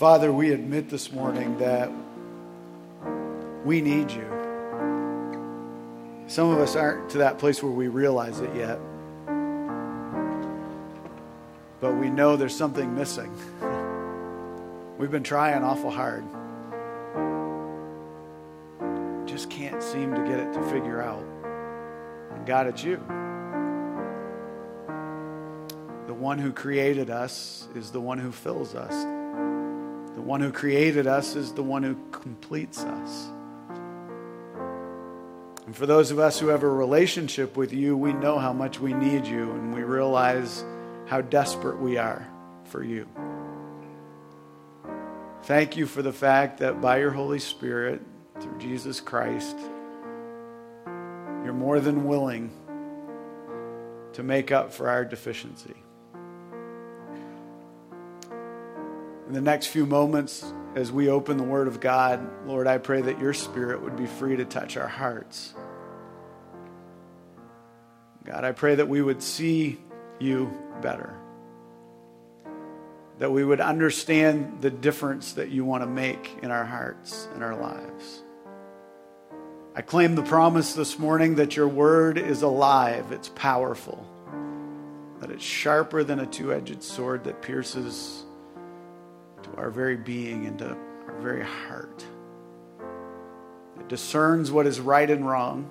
Father, we admit this morning that we need you. Some of us aren't to that place where we realize it yet. But we know there's something missing. We've been trying awful hard. Just can't seem to get it to figure out. And God, it's you. The one who created us is the one who fills us. One who created us is the one who completes us. And for those of us who have a relationship with you, we know how much we need you and we realize how desperate we are for you. Thank you for the fact that by your Holy Spirit, through Jesus Christ, you're more than willing to make up for our deficiency. In the next few moments, as we open the Word of God, Lord, I pray that your Spirit would be free to touch our hearts. God, I pray that we would see you better, that we would understand the difference that you want to make in our hearts and our lives. I claim the promise this morning that your word is alive, it's powerful, that it's sharper than a two edged sword that pierces to our very being, and to our very heart. It discerns what is right and wrong,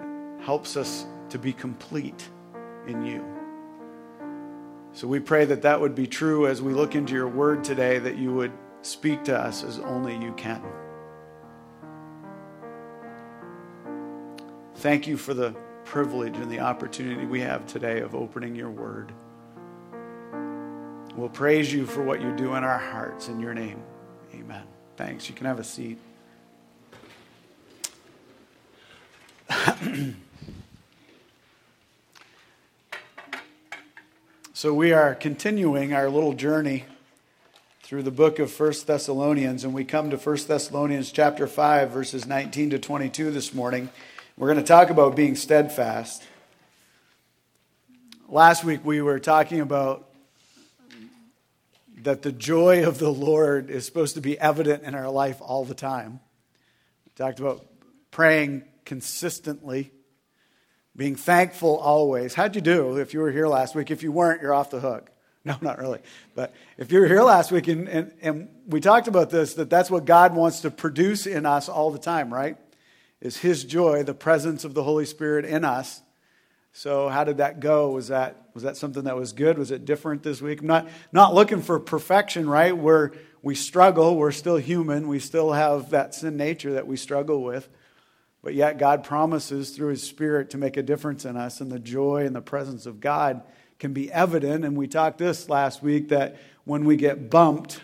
it helps us to be complete in you. So we pray that that would be true as we look into your word today, that you would speak to us as only you can. Thank you for the privilege and the opportunity we have today of opening your word. We'll praise you for what you do in our hearts. In your name, amen. Thanks. You can have a seat. so, we are continuing our little journey through the book of First Thessalonians, and we come to First Thessalonians chapter 5, verses 19 to 22 this morning. We're going to talk about being steadfast. Last week, we were talking about that the joy of the Lord is supposed to be evident in our life all the time. We talked about praying consistently, being thankful always. How'd you do if you were here last week? If you weren't, you're off the hook. No, not really. But if you were here last week and, and, and we talked about this, that that's what God wants to produce in us all the time, right? Is His joy, the presence of the Holy Spirit in us so how did that go? Was that was that something that was good? Was it different this week? I'm not not looking for perfection, right? Where we struggle, we're still human, we still have that sin nature that we struggle with. But yet God promises through his spirit to make a difference in us and the joy and the presence of God can be evident and we talked this last week that when we get bumped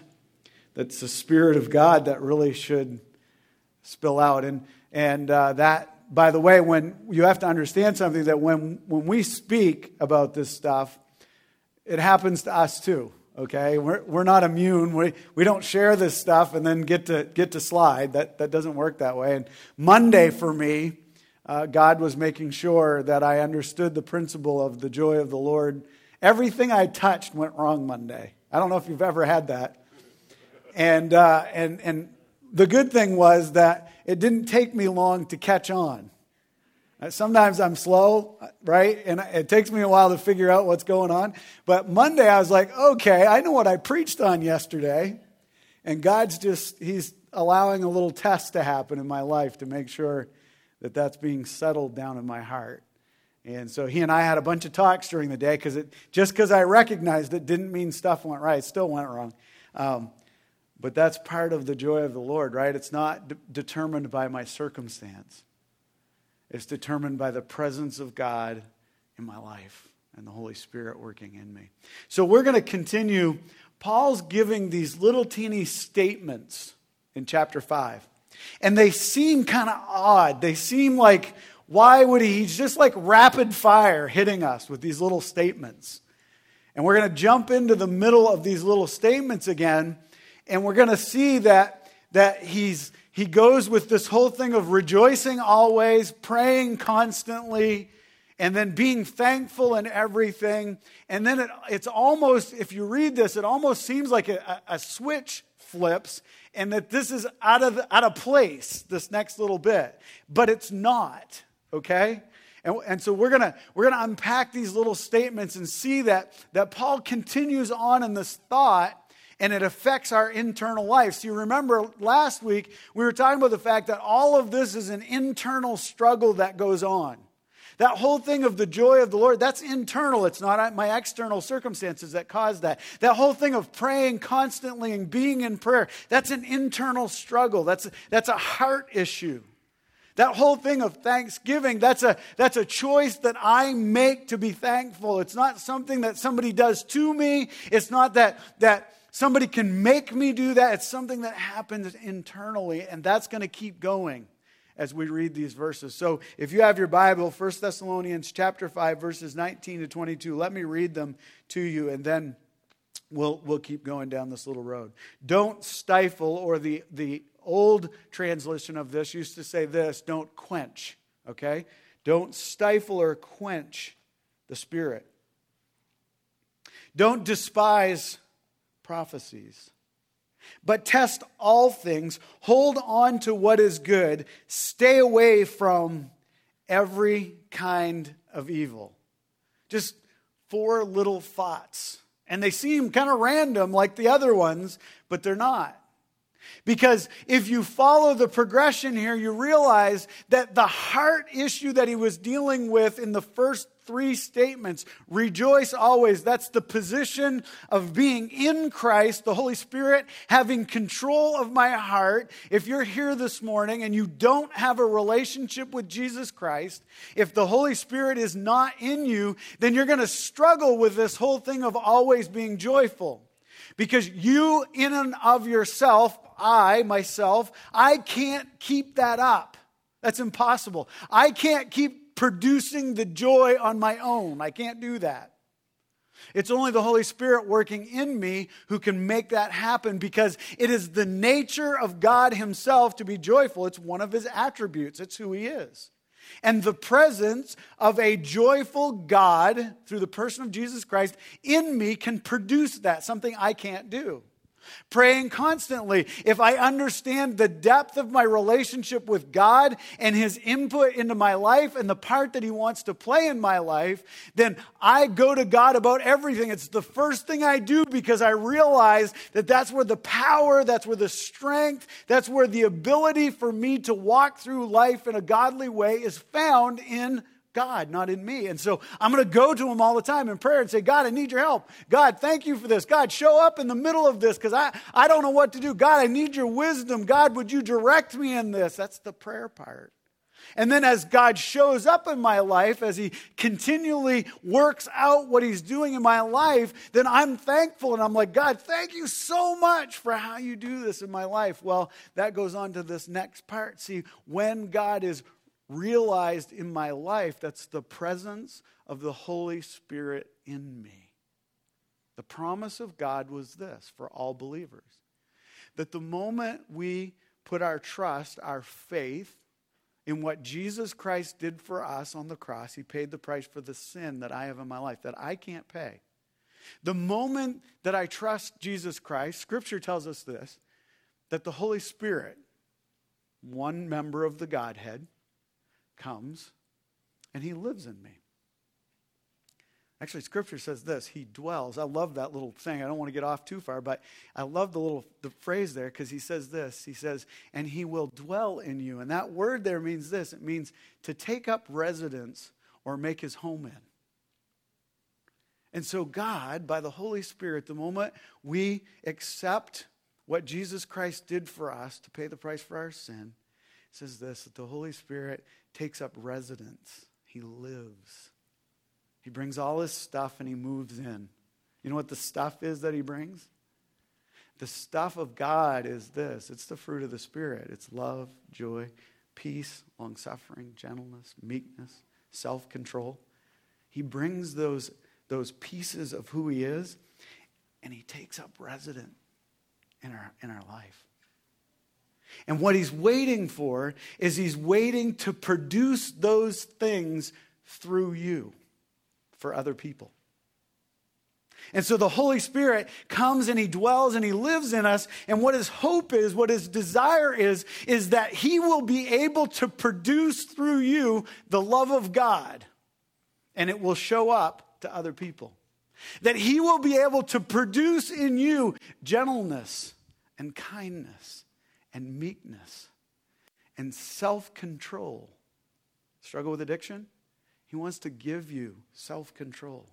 that's the spirit of God that really should spill out and and uh, that by the way, when you have to understand something that when, when we speak about this stuff, it happens to us too. Okay, we're, we're not immune. We, we don't share this stuff and then get to get to slide. That that doesn't work that way. And Monday for me, uh, God was making sure that I understood the principle of the joy of the Lord. Everything I touched went wrong Monday. I don't know if you've ever had that. And uh, and and the good thing was that it didn't take me long to catch on. Uh, sometimes I'm slow, right? And it takes me a while to figure out what's going on. But Monday, I was like, okay, I know what I preached on yesterday. And God's just, He's allowing a little test to happen in my life to make sure that that's being settled down in my heart. And so he and I had a bunch of talks during the day because just because I recognized it didn't mean stuff went right. It still went wrong. Um, but that's part of the joy of the Lord, right? It's not de- determined by my circumstance, it's determined by the presence of God in my life and the Holy Spirit working in me. So we're going to continue. Paul's giving these little teeny statements in chapter 5. And they seem kind of odd. They seem like, why would he? He's just like rapid fire hitting us with these little statements. And we're going to jump into the middle of these little statements again and we're going to see that, that he's, he goes with this whole thing of rejoicing always, praying constantly, and then being thankful in everything. And then it, it's almost, if you read this, it almost seems like a, a switch flips and that this is out of, out of place, this next little bit. But it's not, okay? And, and so we're gonna, we're gonna unpack these little statements and see that, that Paul continues on in this thought and it affects our internal life. So you remember last week we were talking about the fact that all of this is an internal struggle that goes on. That whole thing of the joy of the Lord, that's internal. It's not my external circumstances that cause that. That whole thing of praying constantly and being in prayer, that's an internal struggle. That's, that's a heart issue. That whole thing of thanksgiving, that's a, that's a choice that I make to be thankful. It's not something that somebody does to me. It's not that, that somebody can make me do that. It's something that happens internally, and that's going to keep going as we read these verses. So if you have your Bible, 1 Thessalonians chapter 5 verses 19 to 22, let me read them to you and then we'll we'll keep going down this little road. Don't stifle or the the old translation of this used to say this, don't quench, okay? Don't stifle or quench the spirit. Don't despise prophecies. But test all things, hold on to what is good, stay away from every kind of evil. Just four little thoughts. And they seem kind of random like the other ones, but they're not. Because if you follow the progression here, you realize that the heart issue that he was dealing with in the first three statements rejoice always. That's the position of being in Christ, the Holy Spirit having control of my heart. If you're here this morning and you don't have a relationship with Jesus Christ, if the Holy Spirit is not in you, then you're going to struggle with this whole thing of always being joyful. Because you, in and of yourself, I, myself, I can't keep that up. That's impossible. I can't keep producing the joy on my own. I can't do that. It's only the Holy Spirit working in me who can make that happen because it is the nature of God Himself to be joyful. It's one of His attributes, it's who He is. And the presence of a joyful God through the person of Jesus Christ in me can produce that, something I can't do. Praying constantly. If I understand the depth of my relationship with God and His input into my life and the part that He wants to play in my life, then I go to God about everything. It's the first thing I do because I realize that that's where the power, that's where the strength, that's where the ability for me to walk through life in a godly way is found in God, not in me. And so I'm going to go to him all the time in prayer and say, God, I need your help. God, thank you for this. God, show up in the middle of this because I, I don't know what to do. God, I need your wisdom. God, would you direct me in this? That's the prayer part. And then as God shows up in my life, as He continually works out what He's doing in my life, then I'm thankful and I'm like, God, thank you so much for how you do this in my life. Well, that goes on to this next part. See, when God is realized in my life that's the presence of the Holy Spirit in me. The promise of God was this for all believers that the moment we put our trust, our faith, in what Jesus Christ did for us on the cross, He paid the price for the sin that I have in my life that I can't pay. The moment that I trust Jesus Christ, Scripture tells us this that the Holy Spirit, one member of the Godhead, comes and he lives in me. Actually, scripture says this he dwells. I love that little thing. I don't want to get off too far, but I love the little the phrase there because he says this. He says, and he will dwell in you. And that word there means this it means to take up residence or make his home in. And so, God, by the Holy Spirit, the moment we accept what Jesus Christ did for us to pay the price for our sin, says this that the Holy Spirit takes up residence, he lives. He brings all his stuff and he moves in. You know what the stuff is that he brings? The stuff of God is this it's the fruit of the Spirit. It's love, joy, peace, long suffering, gentleness, meekness, self control. He brings those, those pieces of who he is and he takes up residence in our, in our life. And what he's waiting for is he's waiting to produce those things through you for other people. And so the Holy Spirit comes and He dwells and He lives in us. And what His hope is, what His desire is, is that He will be able to produce through you the love of God and it will show up to other people. That He will be able to produce in you gentleness and kindness and meekness and self control. Struggle with addiction? He wants to give you self control.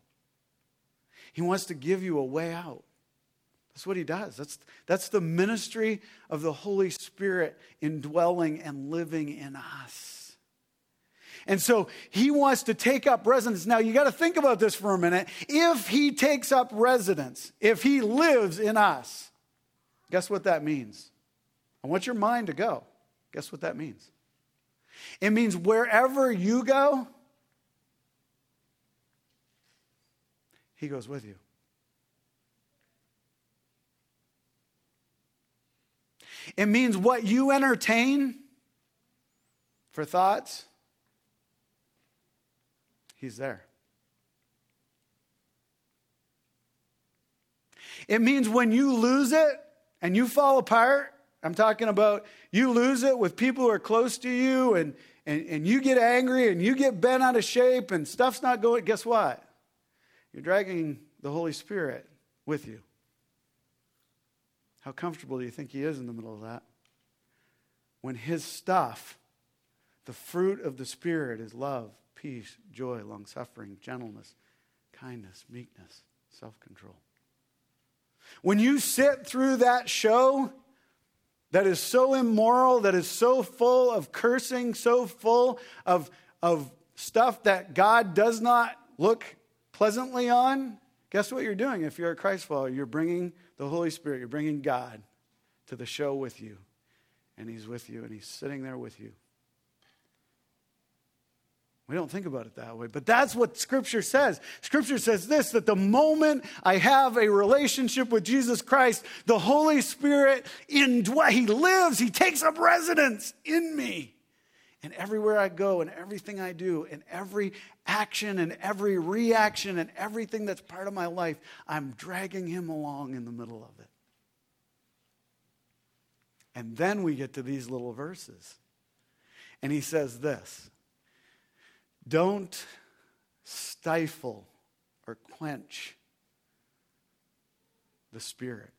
He wants to give you a way out. That's what he does. That's, that's the ministry of the Holy Spirit indwelling and living in us. And so he wants to take up residence. Now, you got to think about this for a minute. If he takes up residence, if he lives in us, guess what that means? I want your mind to go. Guess what that means? It means wherever you go, He goes with you. It means what you entertain for thoughts, He's there. It means when you lose it and you fall apart, I'm talking about you lose it with people who are close to you and, and, and you get angry and you get bent out of shape and stuff's not going, guess what? You're dragging the Holy Spirit with you. How comfortable do you think He is in the middle of that? When His stuff, the fruit of the Spirit, is love, peace, joy, long suffering, gentleness, kindness, meekness, self control. When you sit through that show that is so immoral, that is so full of cursing, so full of, of stuff that God does not look pleasantly on, guess what you're doing if you're a Christ follower? You're bringing the Holy Spirit, you're bringing God to the show with you. And He's with you, and He's sitting there with you. We don't think about it that way, but that's what Scripture says. Scripture says this that the moment I have a relationship with Jesus Christ, the Holy Spirit indwells, He lives, He takes up residence in me. And everywhere I go and everything I do and every action and every reaction and everything that's part of my life, I'm dragging him along in the middle of it. And then we get to these little verses. And he says this Don't stifle or quench the Spirit.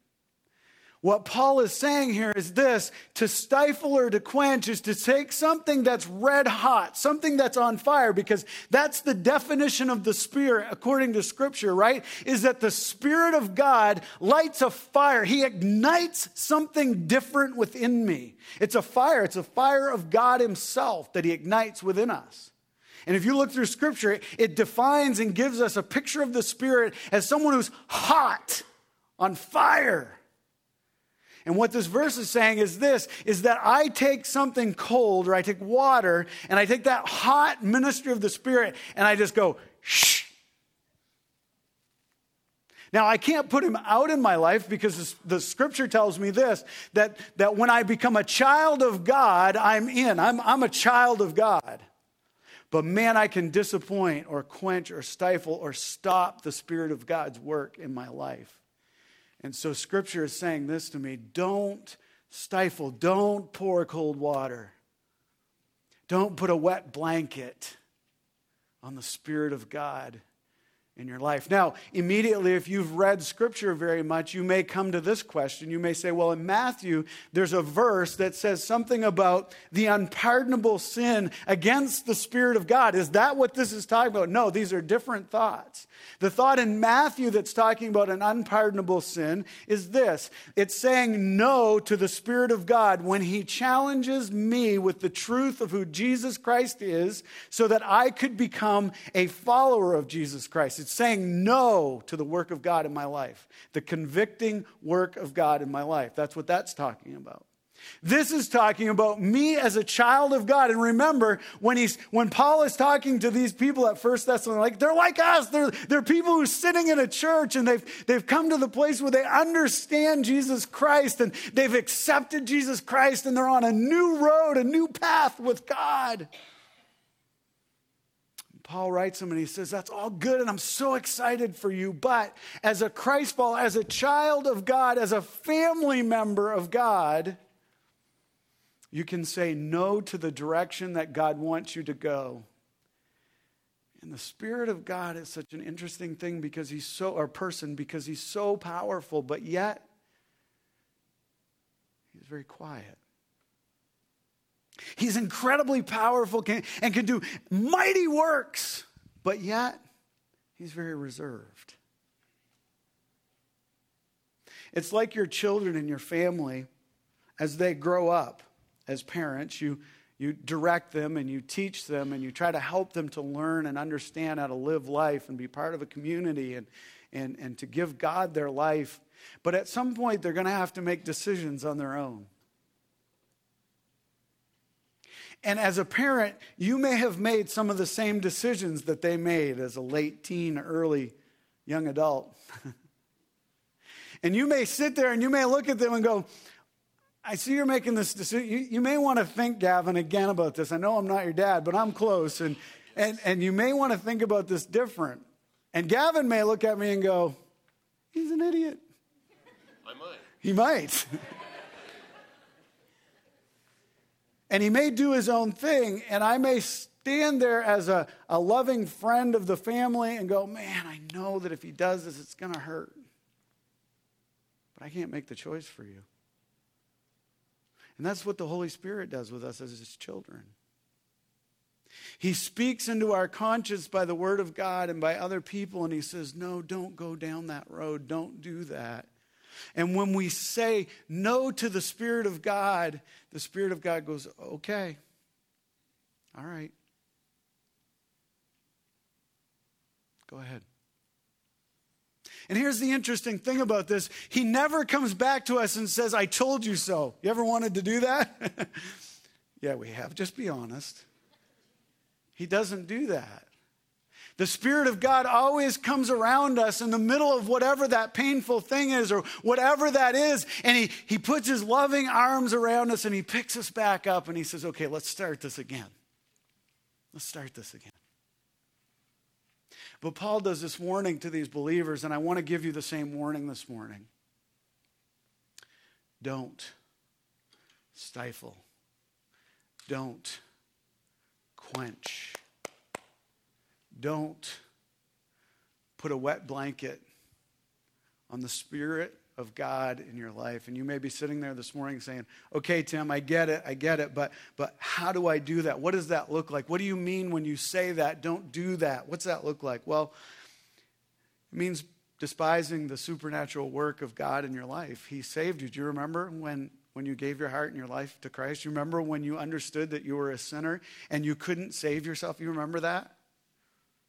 What Paul is saying here is this to stifle or to quench is to take something that's red hot, something that's on fire, because that's the definition of the Spirit according to Scripture, right? Is that the Spirit of God lights a fire. He ignites something different within me. It's a fire, it's a fire of God Himself that He ignites within us. And if you look through Scripture, it defines and gives us a picture of the Spirit as someone who's hot, on fire. And what this verse is saying is this is that I take something cold or I take water and I take that hot ministry of the Spirit and I just go, shh. Now, I can't put him out in my life because the scripture tells me this that, that when I become a child of God, I'm in. I'm, I'm a child of God. But man, I can disappoint or quench or stifle or stop the Spirit of God's work in my life. And so scripture is saying this to me don't stifle, don't pour cold water, don't put a wet blanket on the Spirit of God in your life. Now, immediately, if you've read scripture very much, you may come to this question. You may say, well, in Matthew, there's a verse that says something about the unpardonable sin against the Spirit of God. Is that what this is talking about? No, these are different thoughts. The thought in Matthew that's talking about an unpardonable sin is this it's saying no to the Spirit of God when He challenges me with the truth of who Jesus Christ is so that I could become a follower of Jesus Christ. It's saying no to the work of God in my life, the convicting work of God in my life. That's what that's talking about. This is talking about me as a child of God. And remember, when he's when Paul is talking to these people at First Thessalonians, like, they're like us. They're, they're people who are sitting in a church and they've, they've come to the place where they understand Jesus Christ and they've accepted Jesus Christ and they're on a new road, a new path with God. Paul writes him and he says, That's all good, and I'm so excited for you. But as a Christ follower, as a child of God, as a family member of God, you can say no to the direction that God wants you to go. And the Spirit of God is such an interesting thing because he's so, or person, because he's so powerful, but yet he's very quiet. He's incredibly powerful and can do mighty works, but yet he's very reserved. It's like your children and your family as they grow up as parents. You, you direct them and you teach them and you try to help them to learn and understand how to live life and be part of a community and, and, and to give God their life. But at some point, they're going to have to make decisions on their own. And as a parent, you may have made some of the same decisions that they made as a late teen, early young adult. and you may sit there and you may look at them and go, I see you're making this decision. You, you, may want to think, Gavin, again about this. I know I'm not your dad, but I'm close. And, and, and you may want to think about this different. And Gavin may look at me and go, he's an idiot. I might. He might. and he may do his own thing, and I may stand there as a, a loving friend of the family and go, Man, I know that if he does this, it's going to hurt. But I can't make the choice for you. And that's what the Holy Spirit does with us as his children. He speaks into our conscience by the word of God and by other people, and he says, No, don't go down that road. Don't do that. And when we say no to the Spirit of God, the Spirit of God goes, okay, all right. Go ahead. And here's the interesting thing about this He never comes back to us and says, I told you so. You ever wanted to do that? yeah, we have. Just be honest. He doesn't do that. The Spirit of God always comes around us in the middle of whatever that painful thing is or whatever that is. And he, he puts his loving arms around us and he picks us back up and he says, Okay, let's start this again. Let's start this again. But Paul does this warning to these believers, and I want to give you the same warning this morning. Don't stifle, don't quench don't put a wet blanket on the Spirit of God in your life. And you may be sitting there this morning saying, okay, Tim, I get it, I get it, but, but how do I do that? What does that look like? What do you mean when you say that? Don't do that. What's that look like? Well, it means despising the supernatural work of God in your life. He saved you. Do you remember when, when you gave your heart and your life to Christ? You remember when you understood that you were a sinner and you couldn't save yourself? You remember that?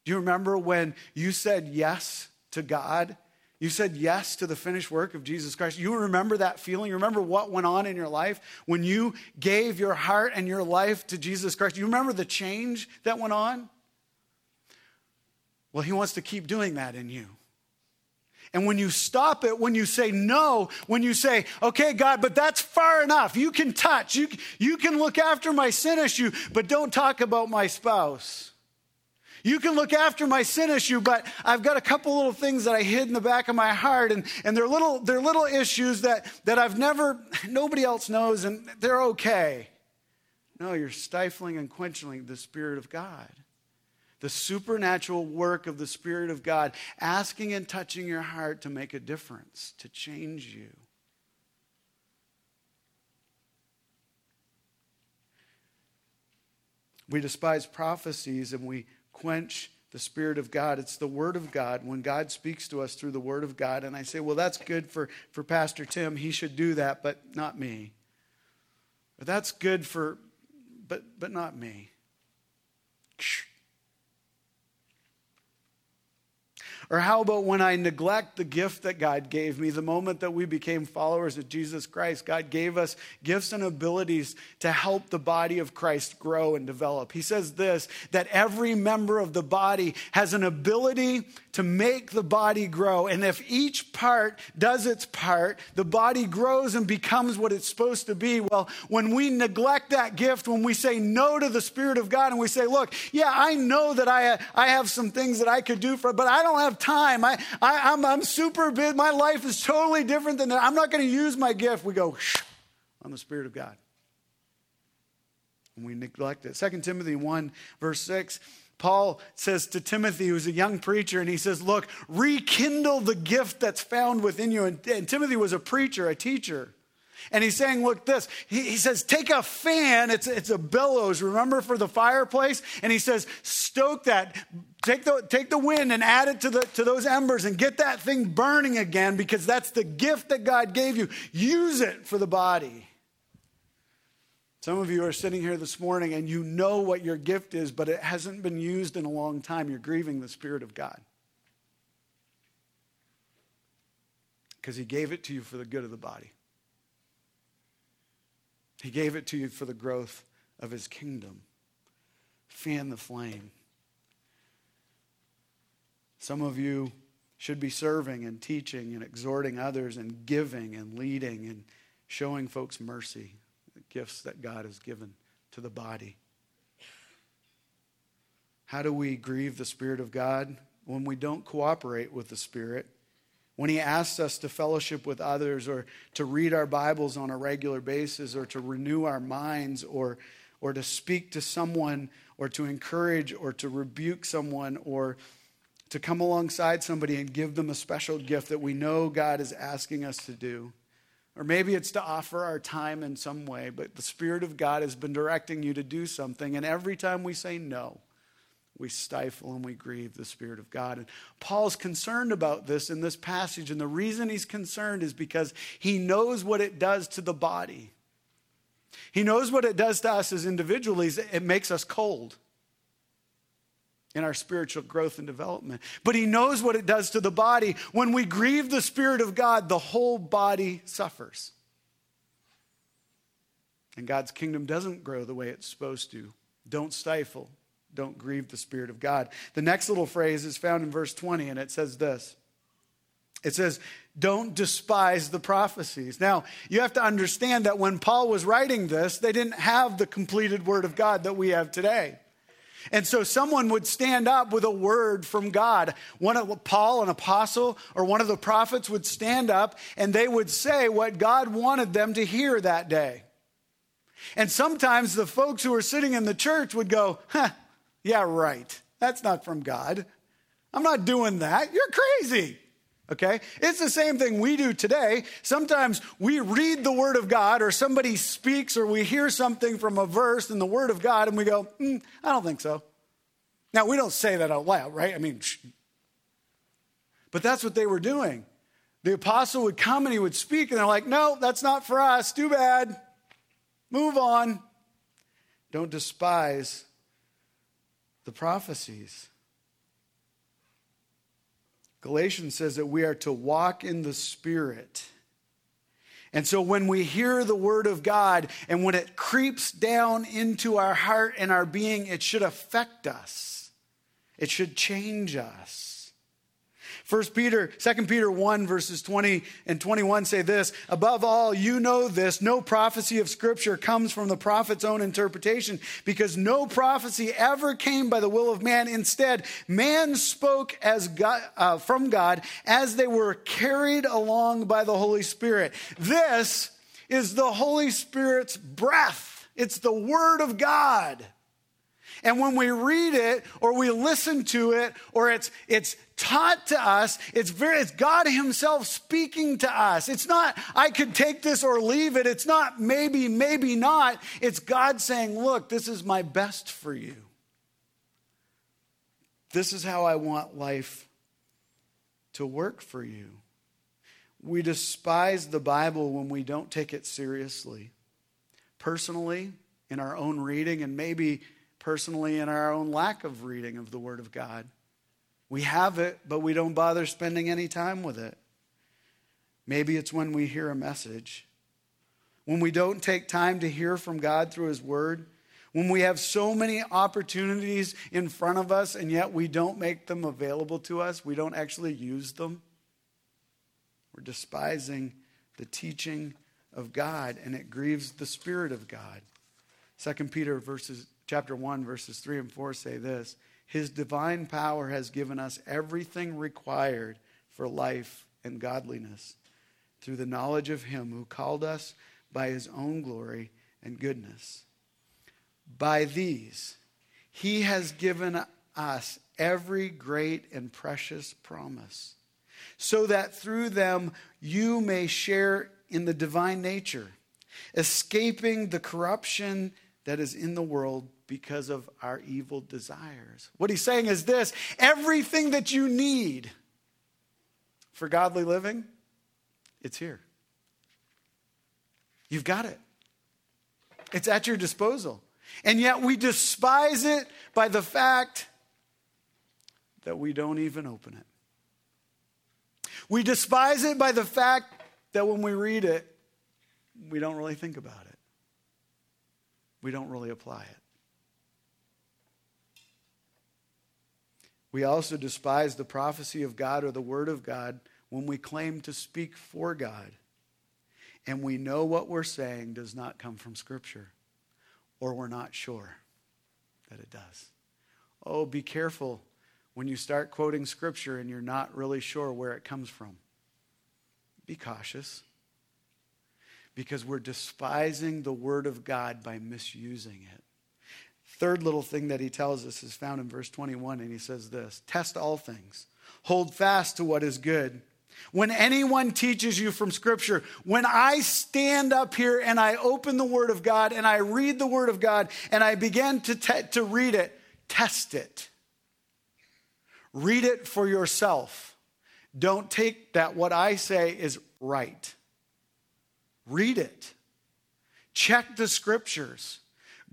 Do you remember when you said yes to God? You said yes to the finished work of Jesus Christ. You remember that feeling? You remember what went on in your life when you gave your heart and your life to Jesus Christ? You remember the change that went on? Well, He wants to keep doing that in you. And when you stop it, when you say no, when you say, okay, God, but that's far enough. You can touch, you, you can look after my sin issue, but don't talk about my spouse. You can look after my sin issue, but I've got a couple little things that I hid in the back of my heart, and, and they're little they're little issues that, that I've never nobody else knows, and they're okay. No, you're stifling and quenching the Spirit of God. The supernatural work of the Spirit of God, asking and touching your heart to make a difference, to change you. We despise prophecies and we quench the Spirit of God. It's the Word of God. When God speaks to us through the Word of God, and I say, well, that's good for, for Pastor Tim. He should do that, but not me. But that's good for, but, but not me. Or how about when I neglect the gift that God gave me, the moment that we became followers of Jesus Christ? God gave us gifts and abilities to help the body of Christ grow and develop. He says this that every member of the body has an ability to make the body grow. And if each part does its part, the body grows and becomes what it's supposed to be. Well, when we neglect that gift, when we say no to the Spirit of God and we say, look, yeah, I know that I, I have some things that I could do for, but I don't have time. I, I, I'm, I'm super busy. My life is totally different than that. I'm not going to use my gift. We go on the Spirit of God. And we neglect it. 2 Timothy 1, verse 6 Paul says to Timothy, who's a young preacher, and he says, Look, rekindle the gift that's found within you. And, and Timothy was a preacher, a teacher. And he's saying, Look, this. He, he says, Take a fan, it's, it's a bellows, remember, for the fireplace? And he says, Stoke that. Take the, take the wind and add it to, the, to those embers and get that thing burning again because that's the gift that God gave you. Use it for the body. Some of you are sitting here this morning and you know what your gift is, but it hasn't been used in a long time. You're grieving the Spirit of God. Because He gave it to you for the good of the body, He gave it to you for the growth of His kingdom. Fan the flame. Some of you should be serving and teaching and exhorting others and giving and leading and showing folks mercy gifts that God has given to the body. How do we grieve the Spirit of God? When we don't cooperate with the Spirit, when He asks us to fellowship with others or to read our Bibles on a regular basis or to renew our minds or, or to speak to someone or to encourage or to rebuke someone or to come alongside somebody and give them a special gift that we know God is asking us to do. Or maybe it's to offer our time in some way, but the Spirit of God has been directing you to do something. And every time we say no, we stifle and we grieve the Spirit of God. And Paul's concerned about this in this passage. And the reason he's concerned is because he knows what it does to the body. He knows what it does to us as individuals. It makes us cold in our spiritual growth and development. But he knows what it does to the body. When we grieve the Spirit of God, the whole body suffers. And God's kingdom doesn't grow the way it's supposed to. Don't stifle, don't grieve the Spirit of God. The next little phrase is found in verse 20, and it says this it says, Don't despise the prophecies. Now, you have to understand that when Paul was writing this, they didn't have the completed word of God that we have today. And so someone would stand up with a word from God. One of Paul, an apostle, or one of the prophets would stand up and they would say what God wanted them to hear that day. And sometimes the folks who were sitting in the church would go, huh, yeah, right. That's not from God. I'm not doing that. You're crazy. Okay? It's the same thing we do today. Sometimes we read the Word of God, or somebody speaks, or we hear something from a verse in the Word of God, and we go, mm, I don't think so. Now, we don't say that out loud, right? I mean, but that's what they were doing. The apostle would come and he would speak, and they're like, no, that's not for us. Too bad. Move on. Don't despise the prophecies. Galatians says that we are to walk in the Spirit. And so when we hear the Word of God and when it creeps down into our heart and our being, it should affect us, it should change us. First Peter, 2 Peter 1, verses 20 and 21 say this Above all, you know this no prophecy of Scripture comes from the prophet's own interpretation, because no prophecy ever came by the will of man. Instead, man spoke as God, uh, from God as they were carried along by the Holy Spirit. This is the Holy Spirit's breath, it's the Word of God. And when we read it or we listen to it or it's, it's taught to us, it's very, it's God himself speaking to us. It's not, I could take this or leave it. It's not maybe, maybe not. It's God saying, look, this is my best for you. This is how I want life to work for you. We despise the Bible when we don't take it seriously. Personally, in our own reading, and maybe personally in our own lack of reading of the Word of God. We have it, but we don't bother spending any time with it. Maybe it's when we hear a message. When we don't take time to hear from God through His Word. When we have so many opportunities in front of us and yet we don't make them available to us, we don't actually use them. We're despising the teaching of God and it grieves the Spirit of God. 2 Peter verses, chapter 1, verses 3 and 4 say this His divine power has given us everything required for life and godliness through the knowledge of Him who called us by His own glory and goodness. By these, He has given us every great and precious promise, so that through them you may share in the divine nature, escaping the corruption that is in the world because of our evil desires. What he's saying is this everything that you need for godly living it's here. You've got it, it's at your disposal. And yet we despise it by the fact that we don't even open it. We despise it by the fact that when we read it, we don't really think about it. We don't really apply it. We also despise the prophecy of God or the word of God when we claim to speak for God and we know what we're saying does not come from Scripture or we're not sure that it does. Oh, be careful when you start quoting Scripture and you're not really sure where it comes from. Be cautious because we're despising the Word of God by misusing it. Third little thing that he tells us is found in verse 21, and he says this Test all things, hold fast to what is good when anyone teaches you from Scripture, when I stand up here and I open the Word of God and I read the Word of God and I begin to, te- to read it, test it. Read it for yourself. Don't take that what I say is right. Read it. Check the Scriptures.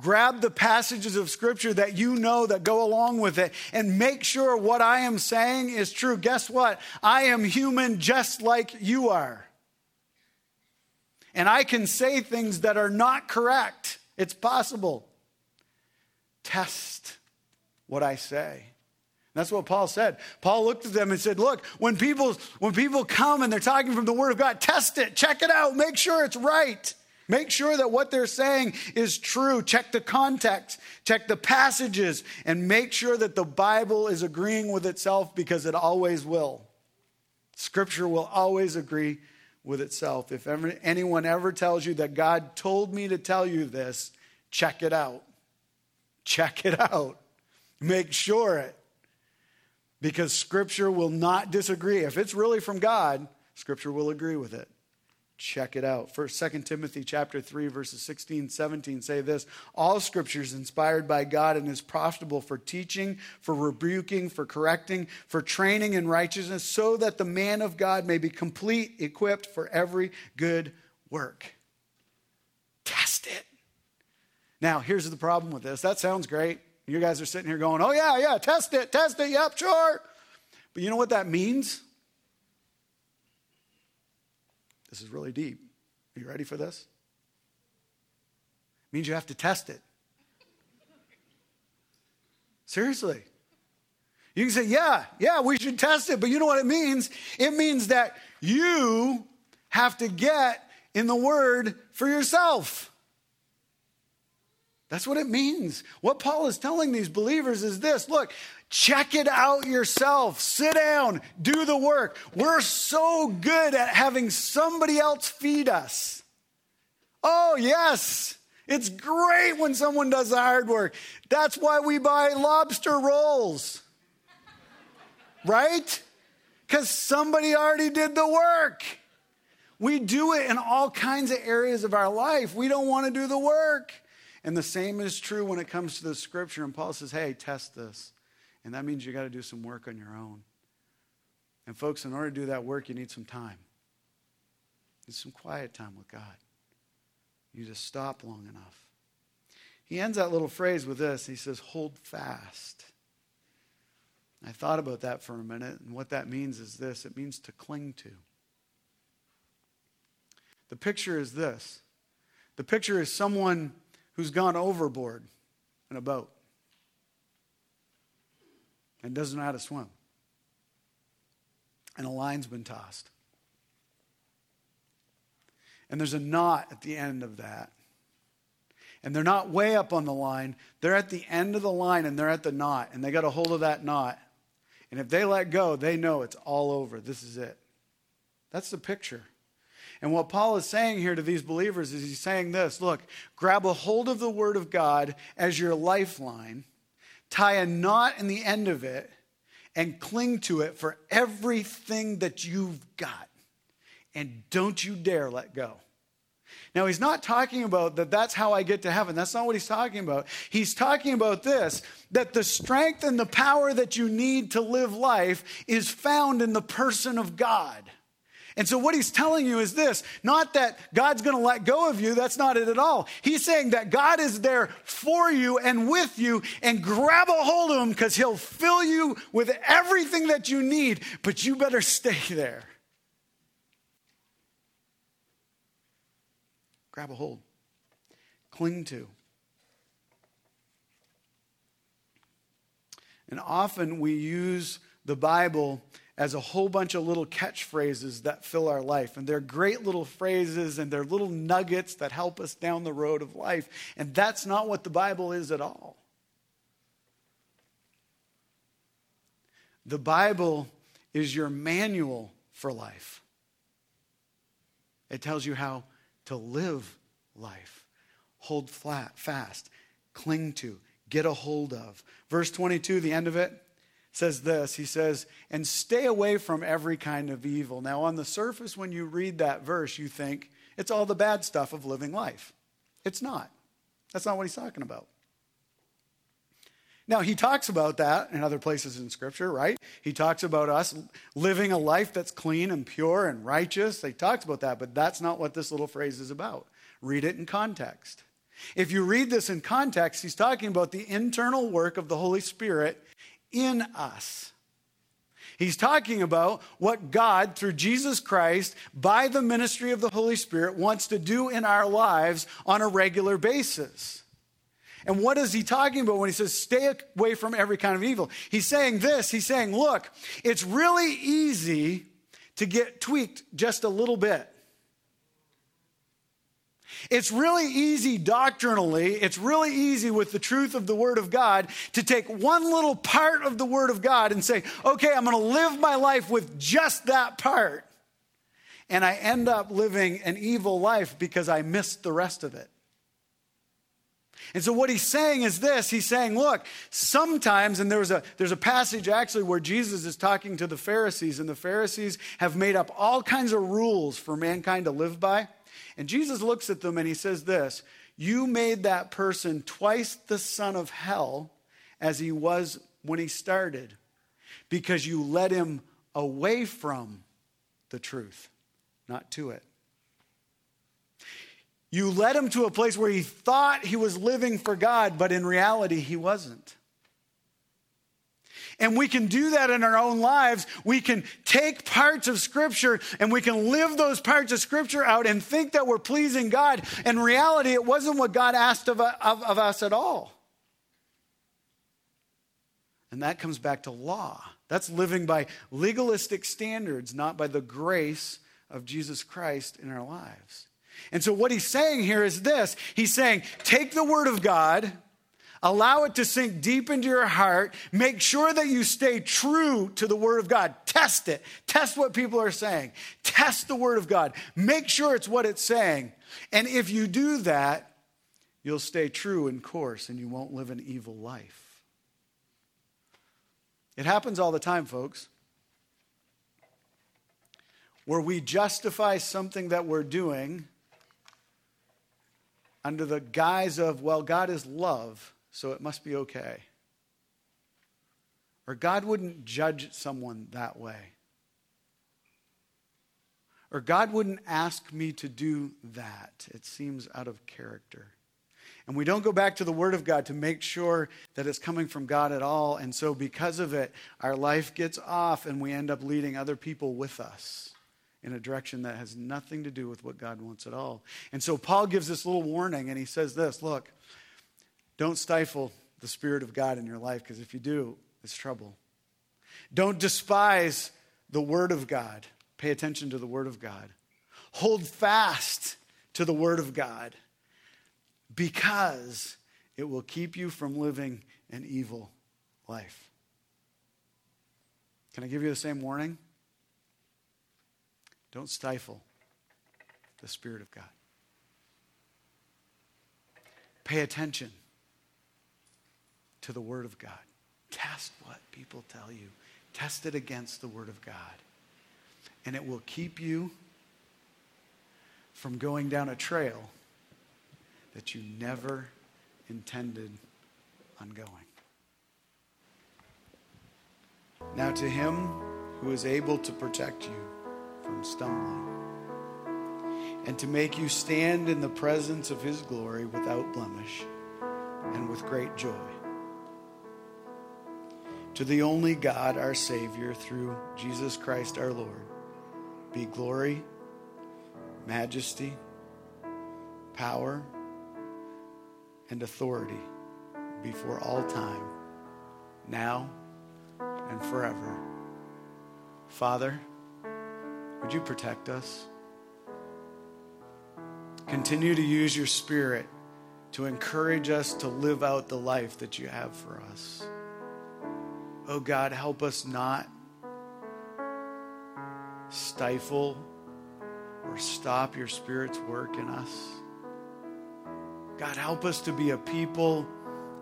Grab the passages of scripture that you know that go along with it and make sure what I am saying is true. Guess what? I am human just like you are. And I can say things that are not correct. It's possible. Test what I say. That's what Paul said. Paul looked at them and said, Look, when people, when people come and they're talking from the Word of God, test it, check it out, make sure it's right. Make sure that what they're saying is true. Check the context, check the passages, and make sure that the Bible is agreeing with itself because it always will. Scripture will always agree with itself. If ever, anyone ever tells you that God told me to tell you this, check it out. Check it out. Make sure it. Because Scripture will not disagree. If it's really from God, Scripture will agree with it check it out. First, Second Timothy chapter 3, verses 16, 17 say this All scripture is inspired by God and is profitable for teaching, for rebuking, for correcting, for training in righteousness, so that the man of God may be complete, equipped for every good work. Test it. Now, here's the problem with this. That sounds great. You guys are sitting here going, oh, yeah, yeah, test it, test it, yep, sure. But you know what that means? This is really deep. Are you ready for this? It means you have to test it. Seriously. You can say, yeah, yeah, we should test it, but you know what it means? It means that you have to get in the Word for yourself. That's what it means. What Paul is telling these believers is this look, Check it out yourself. Sit down, do the work. We're so good at having somebody else feed us. Oh, yes. It's great when someone does the hard work. That's why we buy lobster rolls. right? Because somebody already did the work. We do it in all kinds of areas of our life. We don't want to do the work. And the same is true when it comes to the scripture. And Paul says, hey, test this. And that means you got to do some work on your own. And folks, in order to do that work, you need some time. You need some quiet time with God. You just stop long enough. He ends that little phrase with this. He says, hold fast. I thought about that for a minute, and what that means is this it means to cling to. The picture is this the picture is someone who's gone overboard in a boat and doesn't know how to swim. And a line's been tossed. And there's a knot at the end of that. And they're not way up on the line, they're at the end of the line and they're at the knot, and they got a hold of that knot. And if they let go, they know it's all over. This is it. That's the picture. And what Paul is saying here to these believers is he's saying this look, grab a hold of the Word of God as your lifeline, tie a knot in the end of it, and cling to it for everything that you've got. And don't you dare let go. Now, he's not talking about that that's how I get to heaven. That's not what he's talking about. He's talking about this that the strength and the power that you need to live life is found in the person of God. And so, what he's telling you is this not that God's going to let go of you, that's not it at all. He's saying that God is there for you and with you, and grab a hold of him because he'll fill you with everything that you need, but you better stay there. Grab a hold, cling to. And often we use the Bible as a whole bunch of little catchphrases that fill our life. And they're great little phrases and they're little nuggets that help us down the road of life. And that's not what the Bible is at all. The Bible is your manual for life. It tells you how to live life, hold flat, fast, cling to, get a hold of. Verse 22, the end of it, says this He says, and stay away from every kind of evil. Now, on the surface, when you read that verse, you think it's all the bad stuff of living life. It's not. That's not what he's talking about. Now, he talks about that in other places in Scripture, right? He talks about us living a life that's clean and pure and righteous. He talks about that, but that's not what this little phrase is about. Read it in context. If you read this in context, he's talking about the internal work of the Holy Spirit in us. He's talking about what God, through Jesus Christ, by the ministry of the Holy Spirit, wants to do in our lives on a regular basis. And what is he talking about when he says, stay away from every kind of evil? He's saying this He's saying, look, it's really easy to get tweaked just a little bit. It's really easy doctrinally, it's really easy with the truth of the Word of God to take one little part of the Word of God and say, okay, I'm going to live my life with just that part. And I end up living an evil life because I missed the rest of it. And so what he's saying is this he's saying look sometimes and there's a there's a passage actually where Jesus is talking to the Pharisees and the Pharisees have made up all kinds of rules for mankind to live by and Jesus looks at them and he says this You made that person twice the son of hell as he was when he started because you led him away from the truth, not to it. You led him to a place where he thought he was living for God, but in reality, he wasn't. And we can do that in our own lives. We can take parts of Scripture and we can live those parts of Scripture out and think that we're pleasing God. In reality, it wasn't what God asked of, of, of us at all. And that comes back to law. That's living by legalistic standards, not by the grace of Jesus Christ in our lives. And so, what he's saying here is this He's saying, take the Word of God Allow it to sink deep into your heart. Make sure that you stay true to the Word of God. Test it. Test what people are saying. Test the Word of God. Make sure it's what it's saying. And if you do that, you'll stay true in course and you won't live an evil life. It happens all the time, folks, where we justify something that we're doing under the guise of, well, God is love so it must be okay. Or God wouldn't judge someone that way. Or God wouldn't ask me to do that. It seems out of character. And we don't go back to the Word of God to make sure that it's coming from God at all. And so, because of it, our life gets off and we end up leading other people with us in a direction that has nothing to do with what God wants at all. And so, Paul gives this little warning and he says this look, don't stifle the Spirit of God in your life because if you do, it's trouble. Don't despise the Word of God. Pay attention to the Word of God. Hold fast to the Word of God because it will keep you from living an evil life. Can I give you the same warning? Don't stifle the Spirit of God. Pay attention to the Word of God. Test what people tell you, test it against the Word of God. And it will keep you from going down a trail that you never intended on going. Now, to him who is able to protect you from stumbling and to make you stand in the presence of his glory without blemish and with great joy. To the only God, our Savior, through Jesus Christ our Lord, be glory, majesty, power, and authority before all time, now and forever. Father, would you protect us? Continue to use your Spirit to encourage us to live out the life that you have for us. Oh God, help us not stifle or stop your Spirit's work in us. God, help us to be a people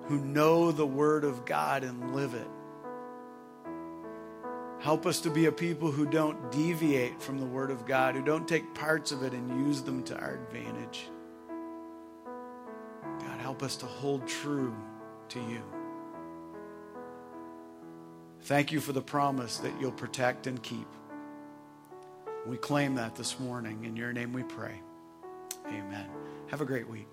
who know the Word of God and live it. Help us to be a people who don't deviate from the Word of God, who don't take parts of it and use them to our advantage. God, help us to hold true to you. Thank you for the promise that you'll protect and keep. We claim that this morning. In your name we pray. Amen. Have a great week.